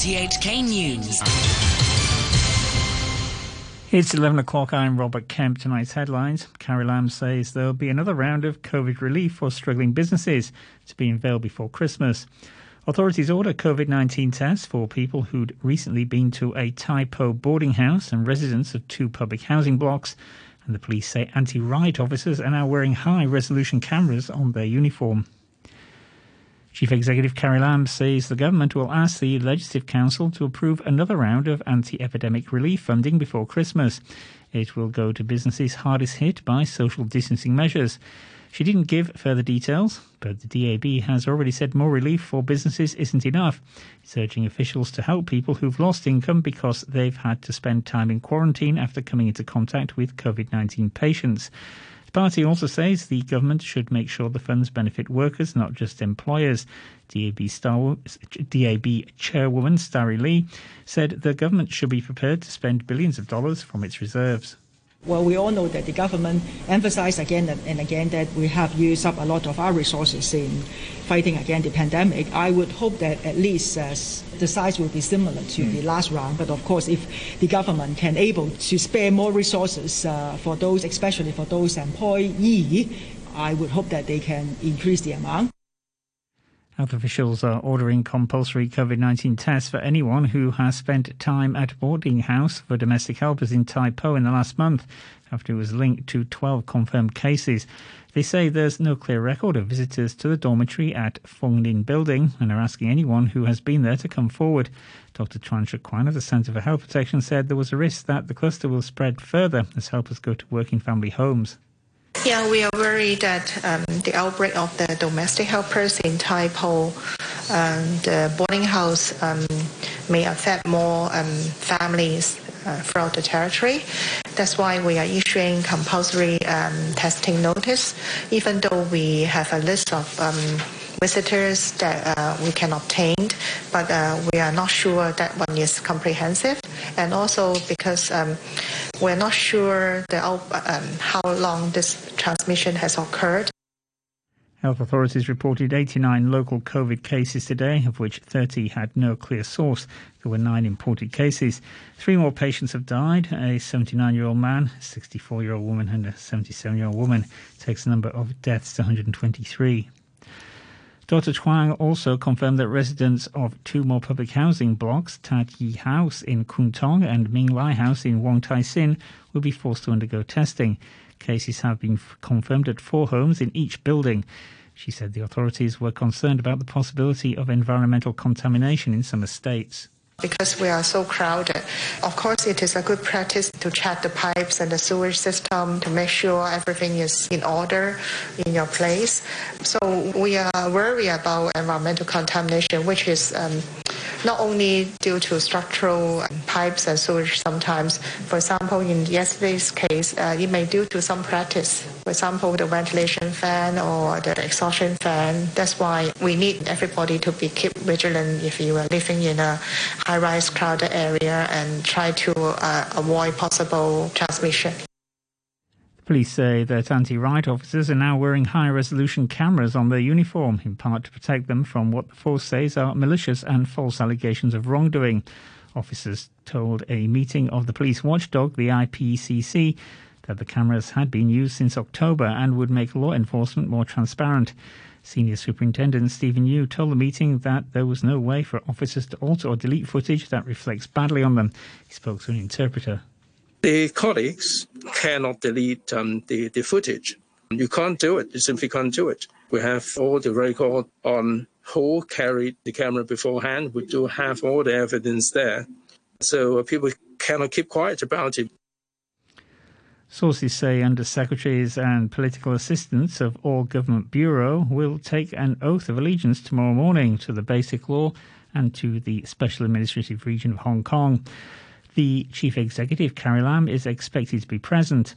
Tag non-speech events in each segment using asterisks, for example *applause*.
RTHK News. It's 11 o'clock. I'm Robert Kemp. Tonight's headlines. Carrie Lam says there'll be another round of COVID relief for struggling businesses to be unveiled before Christmas. Authorities order COVID 19 tests for people who'd recently been to a Tai Po boarding house and residents of two public housing blocks. And the police say anti riot officers are now wearing high resolution cameras on their uniform. Chief Executive Carrie Lam says the government will ask the Legislative Council to approve another round of anti epidemic relief funding before Christmas. It will go to businesses hardest hit by social distancing measures. She didn't give further details, but the DAB has already said more relief for businesses isn't enough. It's urging officials to help people who've lost income because they've had to spend time in quarantine after coming into contact with COVID 19 patients. The party also says the government should make sure the funds benefit workers, not just employers. DAB, Star, DAB chairwoman Starry Lee said the government should be prepared to spend billions of dollars from its reserves. Well, we all know that the government emphasized again and again that we have used up a lot of our resources in fighting against the pandemic. I would hope that at least uh, the size will be similar to mm. the last round. But of course, if the government can able to spare more resources uh, for those, especially for those employees, I would hope that they can increase the amount. Health officials are ordering compulsory COVID 19 tests for anyone who has spent time at boarding house for domestic helpers in Tai Po in the last month after it was linked to 12 confirmed cases. They say there's no clear record of visitors to the dormitory at Fung Nin building and are asking anyone who has been there to come forward. Dr. Chuang Shuk Kwan of the Centre for Health Protection said there was a risk that the cluster will spread further as helpers go to work in family homes. Yeah, we are worried that um, the outbreak of the domestic helpers in Tai Po, um, the boarding house, um, may affect more um, families uh, throughout the territory. That's why we are issuing compulsory um, testing notice, even though we have a list of visitors that uh, we can obtain, but uh, we are not sure that one is comprehensive. And also because um, we're not sure the, um, how long this transmission has occurred. Health authorities reported 89 local COVID cases today, of which 30 had no clear source. There were nine imported cases. Three more patients have died a 79 year old man, a 64 year old woman, and a 77 year old woman. Takes the number of deaths to 123. Dr. Chuang also confirmed that residents of two more public housing blocks, Tat Yi House in Kwun Tong and Ming Lai House in Wong Tai Sin, will be forced to undergo testing. Cases have been confirmed at four homes in each building. She said the authorities were concerned about the possibility of environmental contamination in some estates because we are so crowded. Of course, it is a good practice to check the pipes and the sewage system to make sure everything is in order in your place. So we are worried about environmental contamination, which is um, not only due to structural pipes and sewage sometimes. For example, in yesterday's case, uh, it may due to some practice. For example, the ventilation fan or the exhaustion fan. That's why we need everybody to be keep vigilant if you are living in a high-rise crowded area and try to uh, avoid possible transmission. Police say that anti riot officers are now wearing high resolution cameras on their uniform, in part to protect them from what the force says are malicious and false allegations of wrongdoing. Officers told a meeting of the police watchdog, the IPCC, that the cameras had been used since October and would make law enforcement more transparent. Senior Superintendent Stephen Yu told the meeting that there was no way for officers to alter or delete footage that reflects badly on them. He spoke to an interpreter. The colleagues cannot delete um, the, the footage. You can't do it. You simply can't do it. We have all the record on who carried the camera beforehand. We do have all the evidence there. So uh, people cannot keep quiet about it. Sources say undersecretaries and political assistants of all government bureau will take an oath of allegiance tomorrow morning to the Basic Law and to the Special Administrative Region of Hong Kong. The chief executive, Carrie Lam, is expected to be present.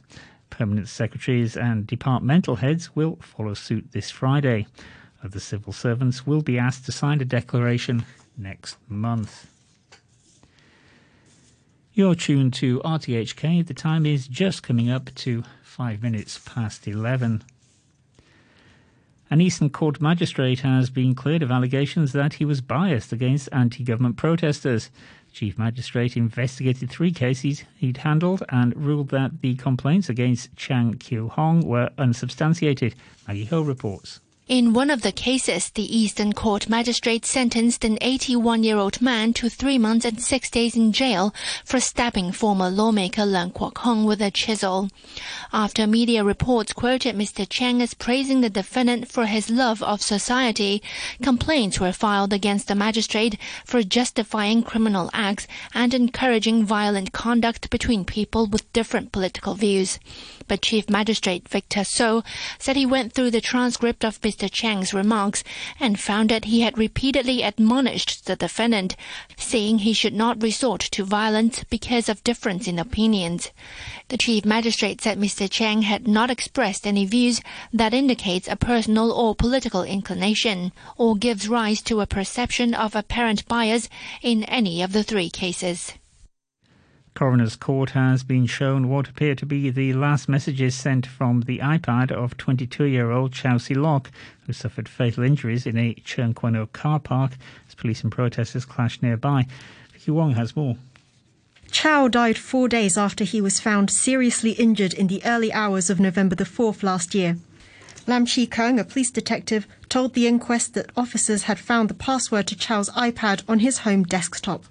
Permanent secretaries and departmental heads will follow suit this Friday. Other civil servants will be asked to sign a declaration next month. You're tuned to RTHK. The time is just coming up to five minutes past 11. An Eastern Court magistrate has been cleared of allegations that he was biased against anti government protesters. Chief Magistrate investigated three cases he'd handled and ruled that the complaints against Chang Kyu Hong were unsubstantiated. Maggie Ho reports. In one of the cases, the Eastern Court magistrate sentenced an 81-year-old man to three months and six days in jail for stabbing former lawmaker Leung Kwok Hung with a chisel. After media reports quoted Mr. Chang as praising the defendant for his love of society, complaints were filed against the magistrate for justifying criminal acts and encouraging violent conduct between people with different political views. But Chief Magistrate Victor So said he went through the transcript of Mr. Chang's remarks and found that he had repeatedly admonished the defendant, saying he should not resort to violence because of difference in opinions. The Chief Magistrate said Mr. Chang had not expressed any views that indicates a personal or political inclination or gives rise to a perception of apparent bias in any of the three cases. Coroner's Court has been shown what appear to be the last messages sent from the iPad of 22-year-old Chow Tsz Lok, who suffered fatal injuries in a Tseung Kwan O car park as police and protesters clashed nearby. Vicky Wong has more. Chow died four days after he was found seriously injured in the early hours of November the 4th last year. Lam Chi Kung, a police detective, told the inquest that officers had found the password to Chow's iPad on his home desktop.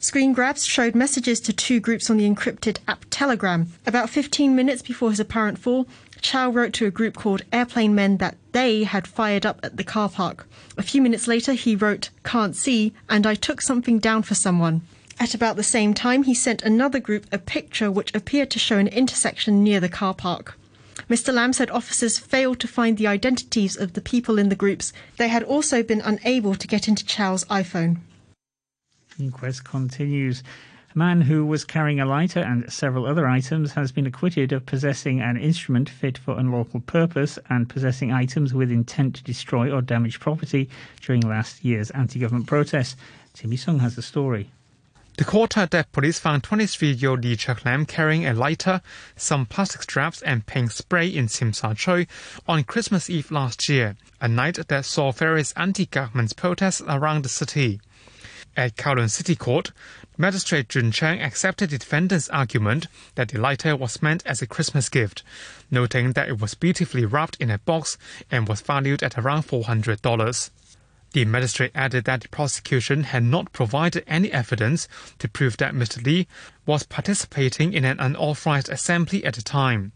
Screen grabs showed messages to two groups on the encrypted app Telegram. About 15 minutes before his apparent fall, Chow wrote to a group called Airplane Men that they had fired up at the car park. A few minutes later, he wrote, Can't see, and I took something down for someone. At about the same time, he sent another group a picture which appeared to show an intersection near the car park. Mr. Lam said officers failed to find the identities of the people in the groups. They had also been unable to get into Chow's iPhone. Inquest continues. A man who was carrying a lighter and several other items has been acquitted of possessing an instrument fit for unlawful purpose and possessing items with intent to destroy or damage property during last year's anti government protests. Timmy Sung has the story. The Quarter Deaf police found 23-year-old Lee Chuk Lam carrying a lighter, some plastic straps and paint spray in Tsim Sha Tsui on Christmas Eve last year, a night that saw various anti-government protests around the city. At Kowloon City Court, Magistrate Jun Chang accepted the defendant's argument that the lighter was meant as a Christmas gift, noting that it was beautifully wrapped in a box and was valued at around $400. The magistrate added that the prosecution had not provided any evidence to prove that Mr. Lee was participating in an unauthorized assembly at the time.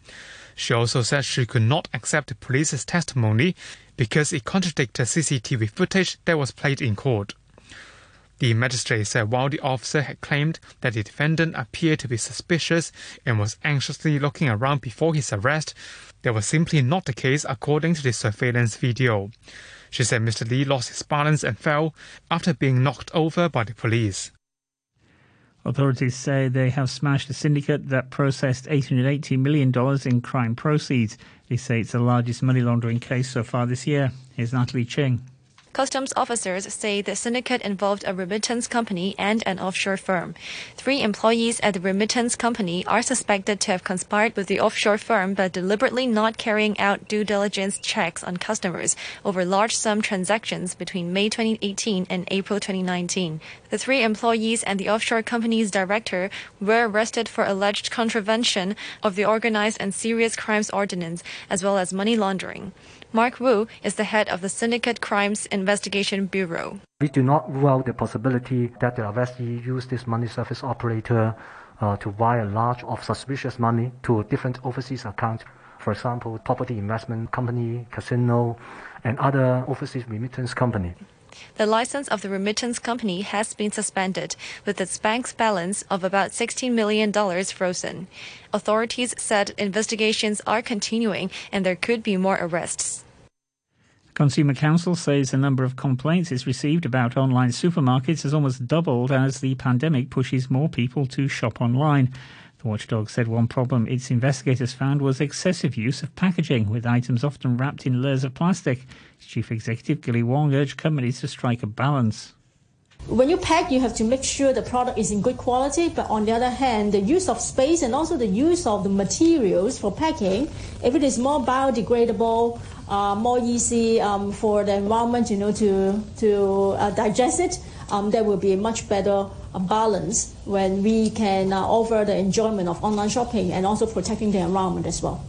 She also said she could not accept the police's testimony because it contradicted CCTV footage that was played in court. The magistrate said while the officer had claimed that the defendant appeared to be suspicious and was anxiously looking around before his arrest, that was simply not the case according to the surveillance video. She said Mr. Lee lost his balance and fell after being knocked over by the police. Authorities say they have smashed a syndicate that processed $880 million in crime proceeds. They say it's the largest money laundering case so far this year. Here's Natalie Ching. Customs officers say the syndicate involved a remittance company and an offshore firm. Three employees at the remittance company are suspected to have conspired with the offshore firm by deliberately not carrying out due diligence checks on customers over large sum transactions between May 2018 and April 2019. The three employees and the offshore company's director were arrested for alleged contravention of the Organized and Serious Crimes Ordinance as well as money laundering. Mark Wu is the head of the Syndicate Crimes Investigation Bureau. We do not rule out the possibility that the arrestee used this money service operator uh, to wire large of suspicious money to different overseas accounts. For example, property investment company, casino, and other overseas remittance company. The license of the remittance company has been suspended, with its bank's balance of about $16 million frozen. Authorities said investigations are continuing and there could be more arrests. Consumer Council says the number of complaints it's received about online supermarkets has almost doubled as the pandemic pushes more people to shop online. The watchdog said one problem its investigators found was excessive use of packaging, with items often wrapped in layers of plastic. Chief Executive Gilly Wong urged companies to strike a balance. When you pack, you have to make sure the product is in good quality, but on the other hand, the use of space and also the use of the materials for packing, if it is more biodegradable more easy um, for the environment, you know, to to uh, digest it, um, there will be a much better uh, balance when we can uh, offer the enjoyment of online shopping and also protecting the environment as well.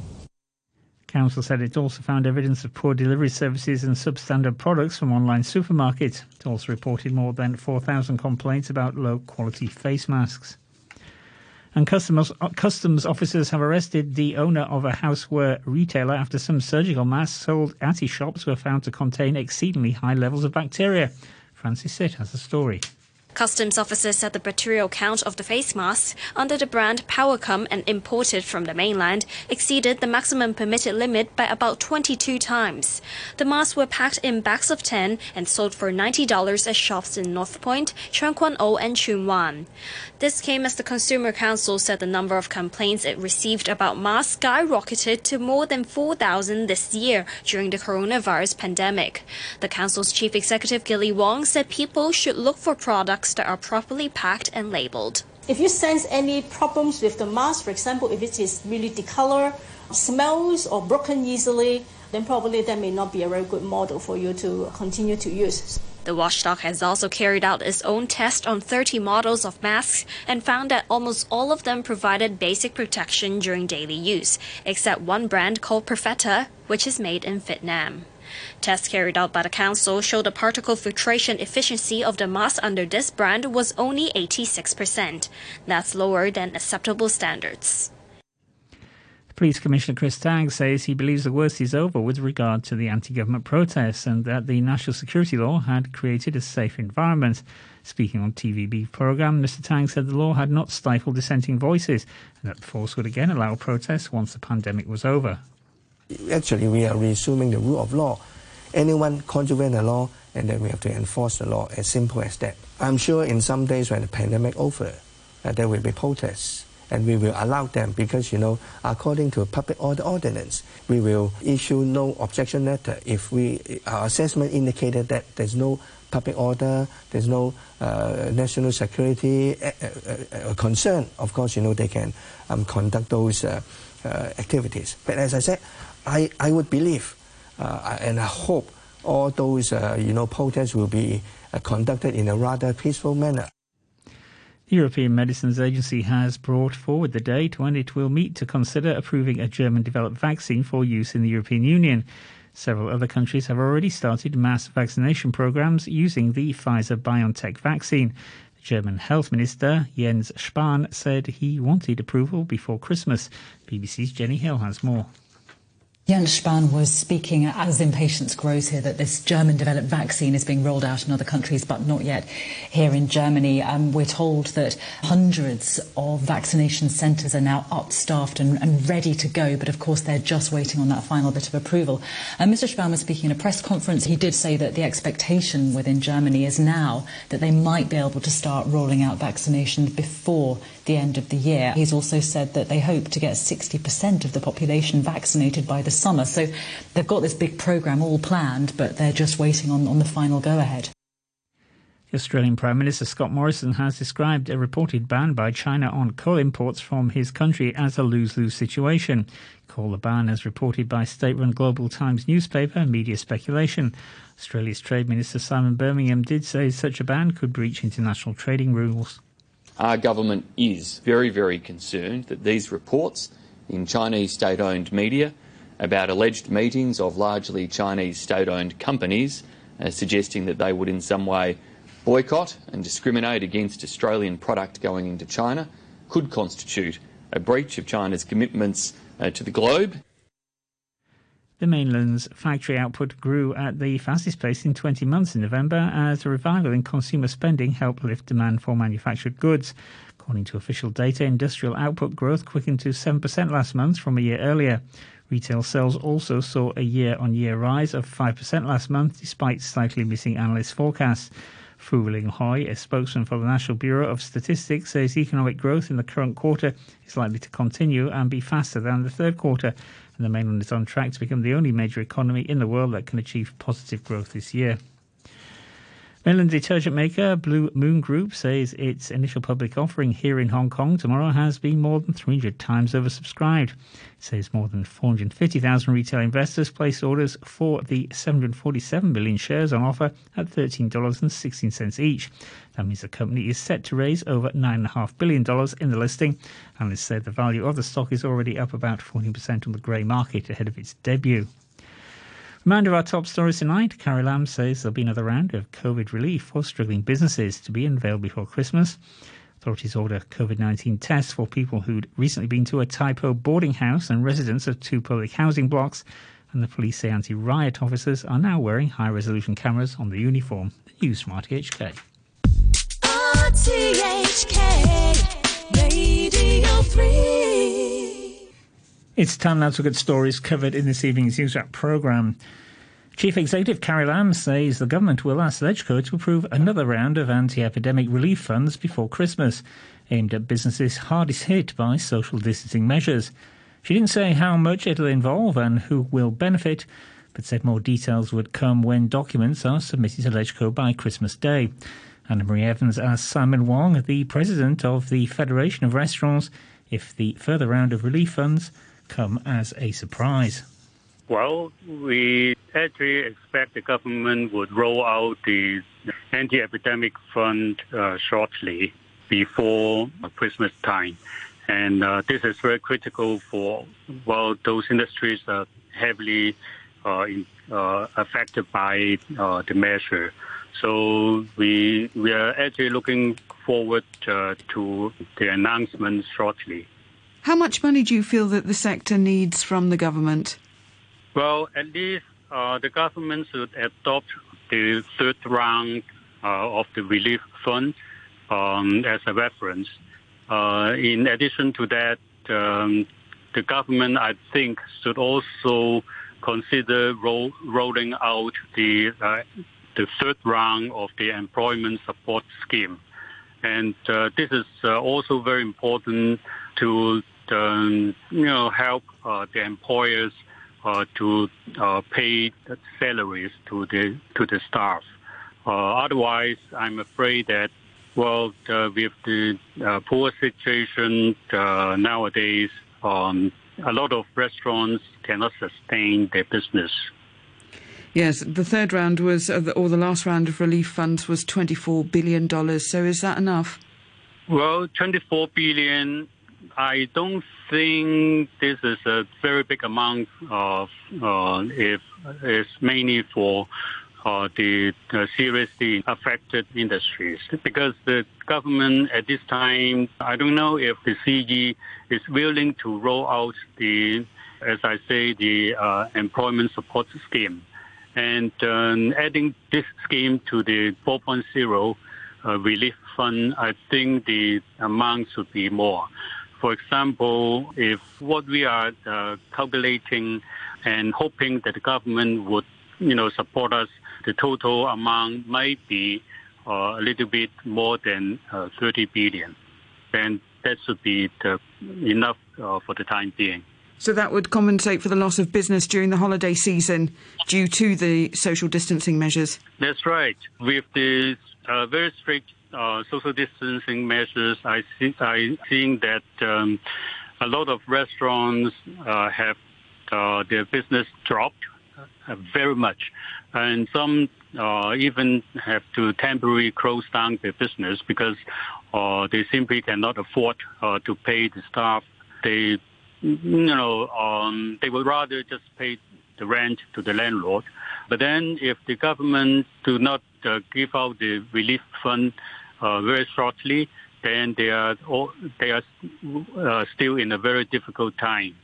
Council said it also found evidence of poor delivery services and substandard products from online supermarkets. It also reported more than 4,000 complaints about low quality face masks. And customs, uh, customs officers have arrested the owner of a houseware retailer after some surgical masks sold at his shops were found to contain exceedingly high levels of bacteria. Francis Sitt has the story. Customs officers said the bacterial count of the face masks under the brand Powercom and imported from the mainland exceeded the maximum permitted limit by about 22 times. The masks were packed in bags of 10 and sold for $90 at shops in North Point, Tseung Kwan O, and Tsuen Wan. This came as the Consumer Council said the number of complaints it received about masks skyrocketed to more than 4,000 this year during the coronavirus pandemic. The Council's chief executive Gilly Wong said people should look for products products that are properly packed and labeled. If you sense any problems with the mask, for example, if it is really decolor, smells, or broken easily, then probably that may not be a very good model for you to continue to use. The watchdog has also carried out its own test on 30 models of masks and found that almost all of them provided basic protection during daily use, except one brand called Perfetta, which is made in Vietnam. Tests carried out by the council showed the particle filtration efficiency of the mask under this brand was only 86%. That's lower than acceptable standards. Police Commissioner Chris Tang says he believes the worst is over with regard to the anti government protests and that the national security law had created a safe environment. Speaking on TVB programme, Mr Tang said the law had not stifled dissenting voices and that the force would again allow protests once the pandemic was over. Actually, we are resuming the rule of law. Anyone contravene the law, and then we have to enforce the law, as simple as that. I'm sure in some days when the pandemic over, uh, there will be protests, and we will allow them because, you know, according to public order ordinance, we will issue no objection letter if we, our assessment indicated that there's no public order, there's no uh, national security uh, uh, uh concern. Of course, you know, they can um, conduct those uh, uh, activities. But as I said, I, I would believe uh, and I hope all those uh, you know protests will be uh, conducted in a rather peaceful manner. The European Medicines Agency has brought forward the date when it will meet to consider approving a German developed vaccine for use in the European Union. Several other countries have already started mass vaccination programs using the Pfizer BioNTech vaccine. The German Health Minister Jens Spahn said he wanted approval before Christmas. BBC's Jenny Hill has more. Jens Spahn was speaking as impatience grows here that this German developed vaccine is being rolled out in other countries, but not yet here in Germany. Um, we're told that hundreds of vaccination centres are now upstaffed and, and, ready to go, but of course they're just waiting on that final bit of approval. And Mr. Spahn was speaking in a press conference. He did say that the expectation within Germany is now that they might be able to start rolling out vaccinations before the end of the year. He's also said that they hope to get 60% of the population vaccinated by the summer. So they've got this big programme all planned, but they're just waiting on, on the final go ahead. The Australian Prime Minister Scott Morrison has described a reported ban by China on coal imports from his country as a lose lose situation. Call the ban as reported by state run Global Times newspaper, media speculation. Australia's Trade Minister Simon Birmingham did say such a ban could breach international trading rules. Our government is very, very concerned that these reports in Chinese state owned media about alleged meetings of largely Chinese state owned companies uh, suggesting that they would in some way boycott and discriminate against Australian product going into China could constitute a breach of China's commitments uh, to the globe. The mainland's factory output grew at the fastest pace in 20 months in November as a revival in consumer spending helped lift demand for manufactured goods. According to official data, industrial output growth quickened to 7% last month from a year earlier. Retail sales also saw a year on year rise of 5% last month, despite slightly missing analyst forecasts. Fu Linghui, a spokesman for the National Bureau of Statistics, says economic growth in the current quarter is likely to continue and be faster than the third quarter, and the mainland is on track to become the only major economy in the world that can achieve positive growth this year. Mainland detergent maker Blue Moon Group says its initial public offering here in Hong Kong tomorrow has been more than 300 times oversubscribed. It says more than 450,000 retail investors placed orders for the 747 million shares on offer at $13.16 each. That means the company is set to raise over $9.5 billion in the listing. Analysts said the value of the stock is already up about 14% on the grey market ahead of its debut. Reminder of our top stories tonight. Carrie Lam says there'll be another round of COVID relief for struggling businesses to be unveiled before Christmas. Authorities order COVID 19 tests for people who'd recently been to a Tai Po boarding house and residents of two public housing blocks. And the police say anti riot officers are now wearing high resolution cameras on the uniform. The news from. RTHK Radio 3. It's time now to at stories covered in this evening's Newswrap programme. Chief Executive Carrie Lam says the government will ask LegCo to approve another round of anti-epidemic relief funds before Christmas, aimed at businesses hardest hit by social distancing measures. She didn't say how much it'll involve and who will benefit, but said more details would come when documents are submitted to LegCo by Christmas Day. Annemarie Evans asked Simon Wong, the president of the Federation of Restaurants, if the further round of relief funds come as a surprise? Well, we actually expect the government would roll out the anti-epidemic fund uh, shortly before Christmas time. And uh, this is very critical for, well, those industries are heavily uh, in, uh, affected by uh, the measure. So we, we are actually looking forward uh, to the announcement shortly. How much money do you feel that the sector needs from the government? Well, at least uh, the government should adopt the third round uh, of the relief fund um, as a reference. Uh, in addition to that, um, the government, I think, should also consider roll, rolling out the uh, the third round of the employment support scheme, and uh, this is uh, also very important to um, you know, help uh, the employers uh, to uh, pay salaries to the to the staff. Uh, otherwise, I'm afraid that well, uh, with the uh, poor situation nowadays, um, a lot of restaurants cannot sustain their business. Yes, the third round was, or the last round of relief funds was $24 billion. So is that enough? Well, 24 billion I don't think this is a very big amount of uh, if it's mainly for uh, the uh, seriously affected industries because the government at this time, I don't know if the CE is willing to roll out the, as I say, the uh, employment support scheme. And um, adding this scheme to the 4.0 uh, relief fund, I think the amount should be more. For example, if what we are uh, calculating and hoping that the government would, you know, support us, the total amount might be uh, a little bit more than uh, 30 billion. And that should be the, enough uh, for the time being. So that would compensate for the loss of business during the holiday season due to the social distancing measures? That's right. With the uh, very strict uh, social distancing measures, I see, I seeing that um, a lot of restaurants uh, have uh, their business dropped uh, very much, and some uh, even have to temporarily close down their business because uh, they simply cannot afford to pay the staff. They, you know, um, they would rather just pay the rent to the landlord. But then, if the government do not give out the relief fund uh, very shortly, then they are all, they are uh, still in a very difficult time,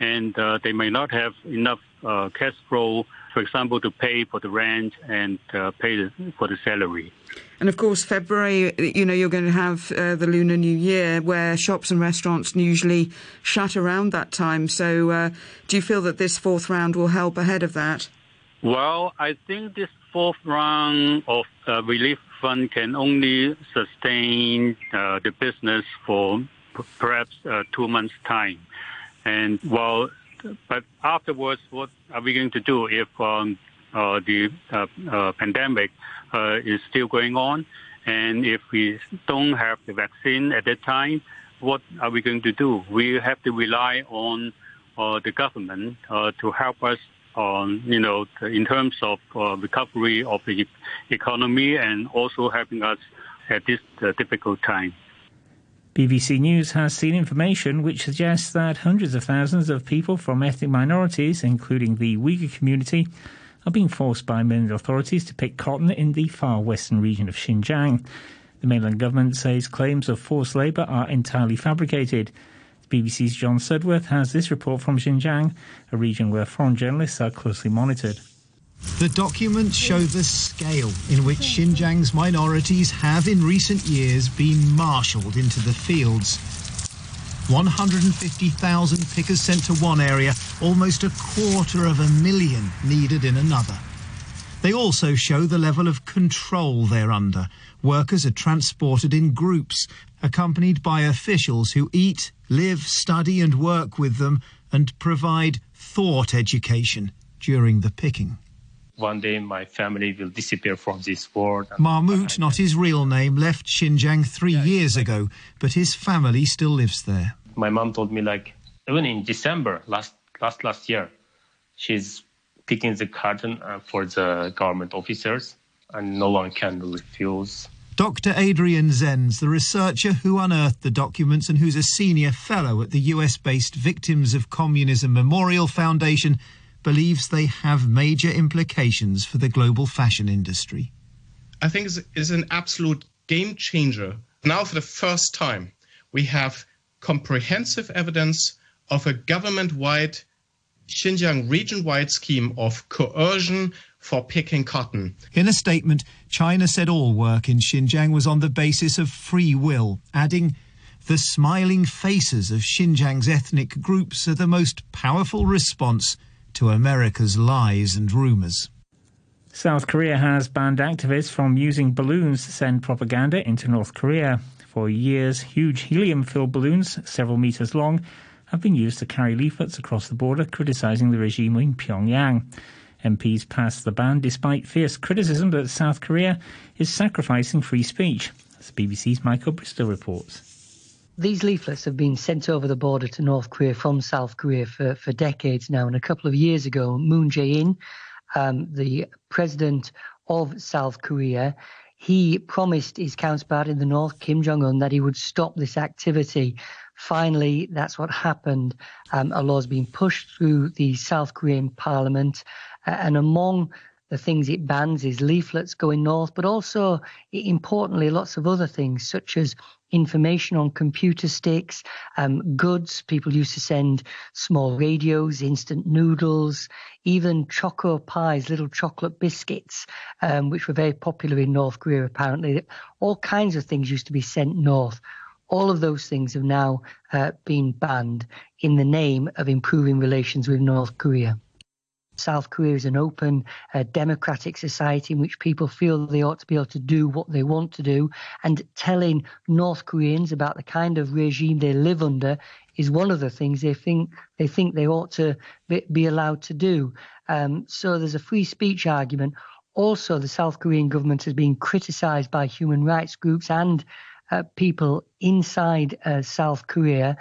and uh, they may not have enough uh, cash flow, for example, to pay for the rent and uh, pay the, for the salary. And of course, February, you know, you're going to have uh, the Lunar New Year where shops and restaurants usually shut around that time. So, do you feel that this fourth round will help ahead of that? Well, I think this fourth round of relief fund can only sustain uh, the business for p- perhaps uh, two months' time. And while, but afterwards, what are we going to do if um, uh, the uh, uh, pandemic uh, is still going on. And if we don't have the vaccine at that time, what are we going to do? We have to rely on the government to help us on, you know, in terms of uh, recovery of the economy and also helping us at this uh, difficult time. BBC News has seen information which suggests that hundreds of thousands of people from ethnic minorities, including the Uyghur community, are being forced by mainland authorities to pick cotton in the far western region of Xinjiang. The mainland government says claims of forced labour are entirely fabricated. BBC's John Sudworth has this report from Xinjiang, a region where foreign journalists are closely monitored. The documents show the scale in which Xinjiang's minorities have in recent years been marshalled into the fields. 150,000 pickers sent to one area, almost a quarter of a million needed in another. They also show the level of control they're under. Workers are transported in groups, accompanied by officials who eat, live, study and work with them and provide thought education during the picking. one day my family will disappear from this world. Mahmoud, not his real name, left Xinjiang three years ago, but his family still lives there. My mom told me like even in December last last last year, she's picking the cotton uh, for the government officers, and no one can refuse. Dr. Adrian Zenz, the researcher who unearthed the documents and who's a senior fellow at the US based Victims of Communism Memorial Foundation, believes they have major implications for the global fashion industry. I think it's, an absolute game changer. Now, for the first time, we have comprehensive evidence of a government-wide Xinjiang region-wide scheme of coercion for picking cotton. In a statement, China said all work in Xinjiang was on the basis of free will, adding, The smiling faces of Xinjiang's ethnic groups are the most powerful response to America's lies and rumours. South Korea has banned activists from using balloons to send propaganda into North Korea. For years, huge helium filled balloons, several metres long, have been used to carry leaflets across the border criticising the regime in Pyongyang. MPs passed the ban despite fierce criticism that South Korea is sacrificing free speech. As the BBC's Michael Bristow reports. These leaflets have been sent over the border to North Korea from South Korea for, for decades now. And a couple of years ago, Moon Jae-in, um, the president of South Korea, he promised his counterpart in the north, Kim Jong Un, that he would stop this activity. Finally, that's what happened. Um, a law has been pushed through the South Korean parliament, and among the things it bans is leaflets going north, but also, importantly, lots of other things, such as information on computer sticks, um, goods. People used to send small radios, instant noodles, even choco pies, little chocolate biscuits, um, which were very popular in North Korea, apparently. All kinds of things used to be sent north. All of those things have now uh, been banned in the name of improving relations with North Korea. South Korea is an open, uh, democratic society in which people feel they ought to be able to do what they want to do. And telling North Koreans about the kind of regime they live under is one of the things they think they think they ought to be, allowed to do. Um, so there's a free speech argument. Also, the South Korean government has been criticized by human rights groups and uh, people inside uh, South Korea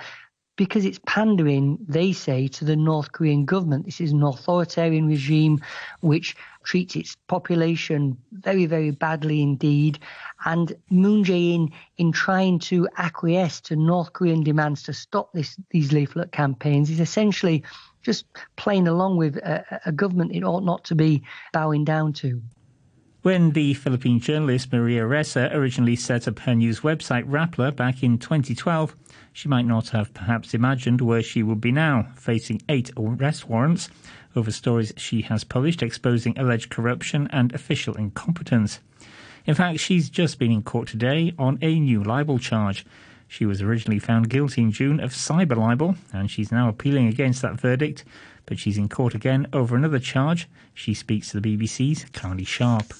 because it's pandering, they say, to the North Korean government. This is an authoritarian regime which treats its population very, very badly indeed. And Moon Jae-in, in trying to acquiesce to North Korean demands to stop this, these leaflet campaigns, is essentially just playing along with a, a government it ought not to be bowing down to. When the Philippine journalist Maria Ressa originally set up her news website Rappler back in 2012, she might not have perhaps imagined where she would be now, facing eight arrest warrants over stories she has published exposing alleged corruption and official incompetence. In fact, she's just been in court today on a new libel charge. She was originally found guilty in June of cyber libel, and she's now appealing against that verdict. But she's in court again over another charge. She speaks to the BBC's Carly Sharp.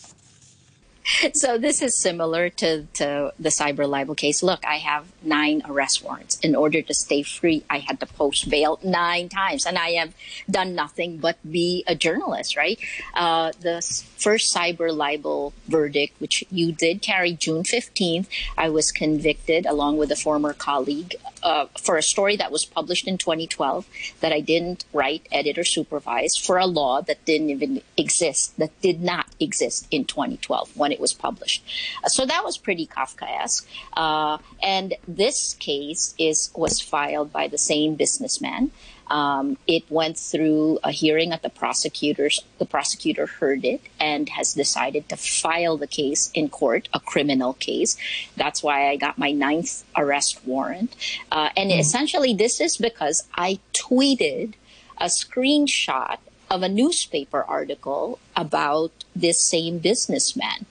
*laughs* so this is similar to, to the cyber libel case. Look, I have nine arrest warrants. In order to stay free, I had to post bail nine times, and I have done nothing but be a journalist. Right? Uh, the first cyber libel verdict, which you did carry June fifteenth, I was convicted along with a former colleague uh, for a story that was published in 2012 that I didn't write, edit, or supervise for a law that didn't even exist, that did not exist in 2012 when it was published. Uh, so that was pretty Kafkaesque. Uh, and this case is was filed by the same businessman. Um, it went through a hearing at the prosecutor's. The prosecutor heard it and has decided to file the case in court, a criminal case. That's why I got my ninth arrest warrant. Uh, and mm. essentially, this is because I tweeted a screenshot of a newspaper article about this same businessman.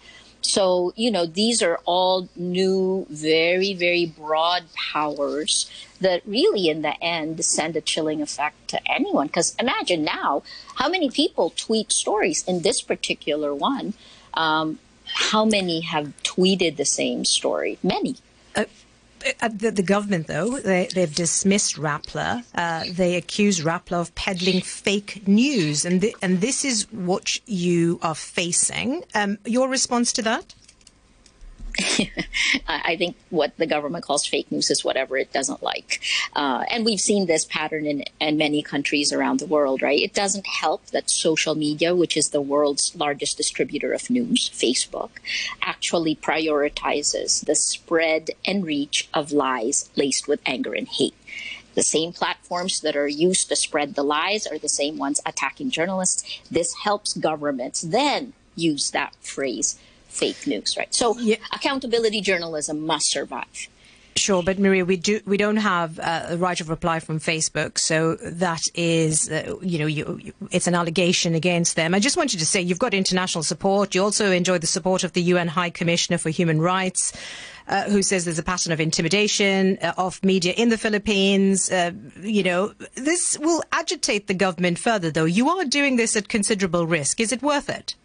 So, you know, these are all new, very, very broad powers that really, in the end, send a chilling effect to anyone. Because imagine now how many people tweet stories in this particular one. Um, how many have tweeted the same story? Many. Uh, uh, the, the, government, though, they, have dismissed Rappler. Uh, they accuse Rappler of peddling fake news, and th- and this is what you are facing. Um, your response to that? *laughs* I think what the government calls fake news is whatever it doesn't like. Uh, and we've seen this pattern in, in many countries around the world, right? It doesn't help that social media, which is the world's largest distributor of news, Facebook, actually prioritizes the spread and reach of lies laced with anger and hate. The same platforms that are used to spread the lies are the same ones attacking journalists. This helps governments then use that phrase fake news, right? So yeah. accountability journalism must survive. Sure, but Maria, we do we don't have uh, a right of reply from Facebook, so that is, uh, you know, you, you, it's an allegation against them. I just wanted to say you've got international support. You also enjoy the support of the UN High Commissioner for Human Rights. Uh, who says there's a pattern of intimidation uh, of media in the Philippines. Uh, you know, this will agitate the government further, though. You are doing this at considerable risk. Is it worth it?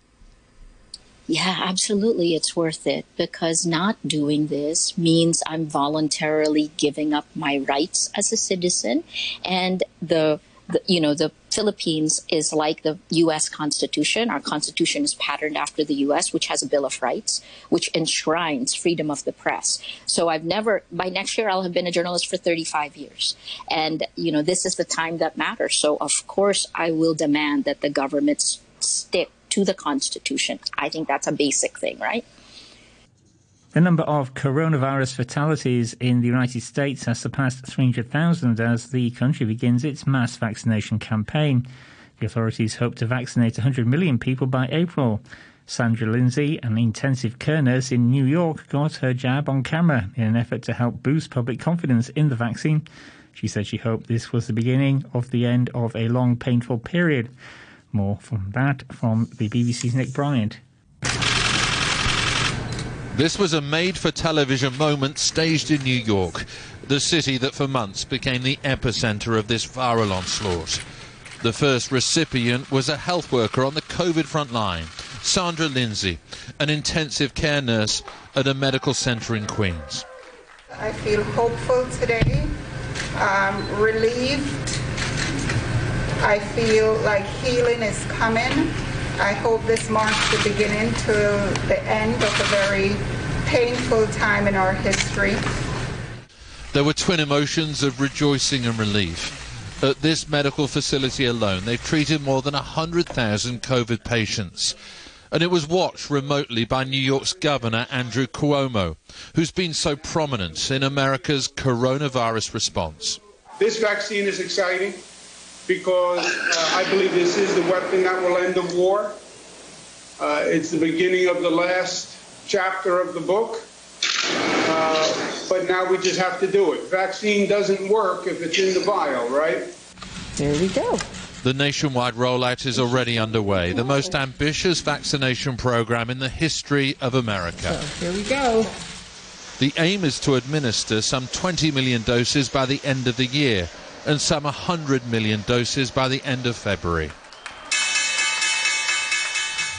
Yeah, absolutely. It's worth it because not doing this means I'm voluntarily giving up my rights as a citizen. And the, the, you know, the Philippines is like the U.S. Constitution. Our Constitution is patterned after the U.S., which has a Bill of Rights, which enshrines freedom of the press. So I've never, by next year, I'll have been a journalist for 35 years. And, you know, this is the time that matters. So, of course, I will demand that the government stick to the Constitution. I think that's a basic thing, right? The number of coronavirus fatalities in the United States has surpassed 300,000 as the country begins its mass vaccination campaign. The authorities hope to vaccinate 100 million people by April. Sandra Lindsay, an intensive care nurse in New York, got her jab on camera in an effort to help boost public confidence in the vaccine. She said she hoped this was the beginning of the end of a long, painful period. More from that from the BBC's Nick Bryant. This was a made for television moment staged in New York, the city that for months became the epicenter of this viral onslaught. The first recipient was a health worker on the COVID front line, Sandra Lindsay, an intensive care nurse at a medical center in Queens. I feel hopeful today, um, relieved I feel like healing is coming. I hope this marks the beginning to the end of a very painful time in our history. There were twin emotions of rejoicing and relief. At this medical facility alone, they've treated more than 100,000 COVID patients. And it was watched remotely by New York's Governor Andrew Cuomo, who's been so prominent in America's coronavirus response. This vaccine is exciting because uh, I believe this is the weapon that will end the war. Uh, it's the beginning of the last chapter of the book. Uh, but now we just have to do it. Vaccine doesn't work if it's in the vial, right? There we go. The nationwide rollout is already underway, the most ambitious vaccination program in the history of America. So here we go. The aim is to administer some 20 million doses by the end of the year, and some 100 million doses by the end of February.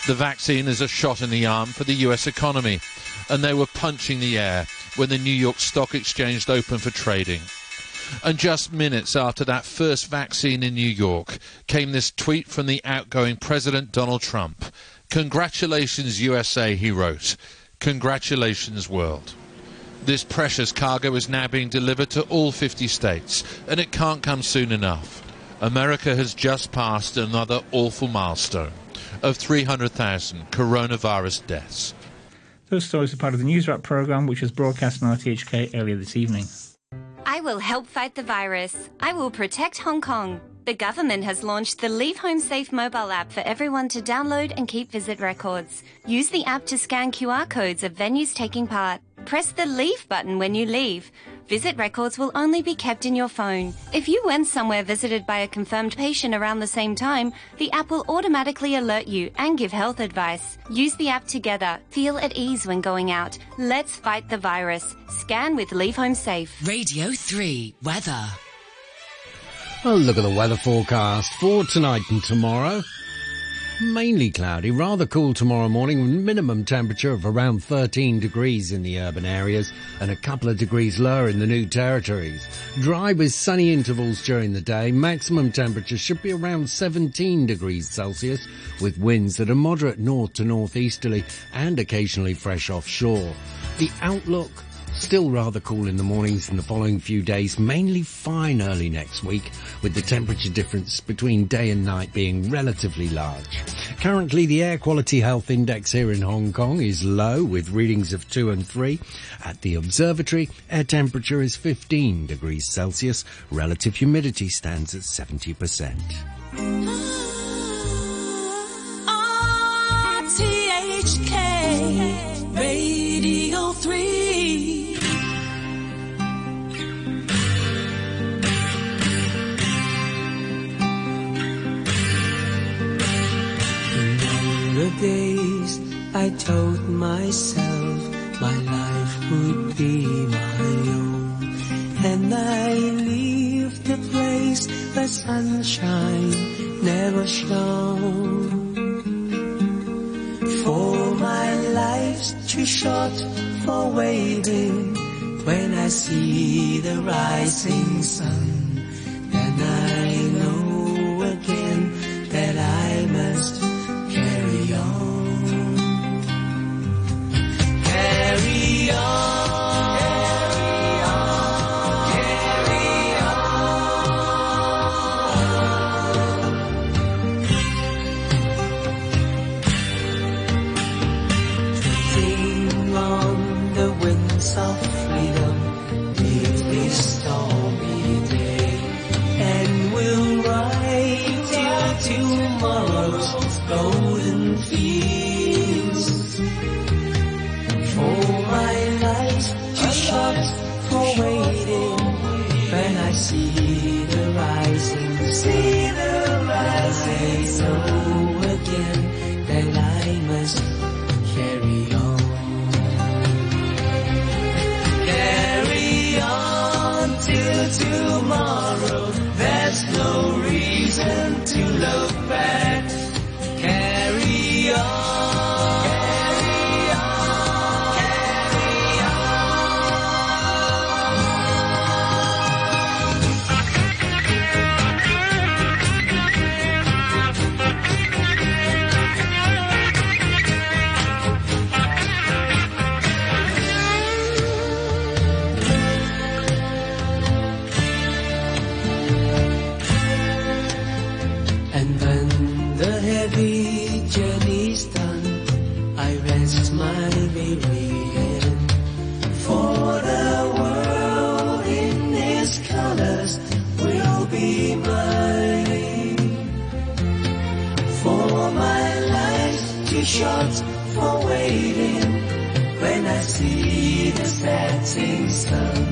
The vaccine is a shot in the arm for the US economy, and they were punching the air when the New York Stock Exchange opened for trading. And just minutes after that first vaccine in New York came this tweet from the outgoing President Donald Trump. Congratulations, USA, he wrote. Congratulations, world. This precious cargo is now being delivered to all 50 states, and it can't come soon enough. America has just passed another awful milestone of 300,000 coronavirus deaths. Those stories are part of the News Wrap programme, which was broadcast on RTHK earlier this evening. I will help fight the virus. I will protect Hong Kong. The government has launched the Leave Home Safe mobile app for everyone to download and keep visit records. Use the app to scan QR codes of venues taking part. Press the Leave button when you leave. Visit records will only be kept in your phone. If you went somewhere visited by a confirmed patient around the same time, the app will automatically alert you and give health advice. Use the app together. Feel at ease when going out. Let's fight the virus. Scan with Leave Home Safe. Radio 3 Weather. Well, look at the weather forecast for tonight and tomorrow. Mainly cloudy, rather cool tomorrow morning minimum temperature of around 13 degrees in the urban areas and a couple of degrees lower in the new territories. Dry with sunny intervals during the day, maximum temperature should be around 17 degrees Celsius with winds that are moderate north to northeasterly and occasionally fresh offshore. The outlook Still rather cool in the mornings in the following few days, mainly fine early next week, with the temperature difference between day and night being relatively large. Currently, the air quality health index here in Hong Kong is low, with readings of 2 and 3. At the observatory, air temperature is 15 degrees Celsius, relative humidity stands at 70%. *gasps* *laughs* the days I told myself my life would be my own. And I leave the place where sunshine never shone. For my life's too short for waiting. When I see the rising sun, I see the rising, see the rising, so again, then I must carry on. Carry on till tomorrow. There's no reason to look life for waiting. When I see the setting sun,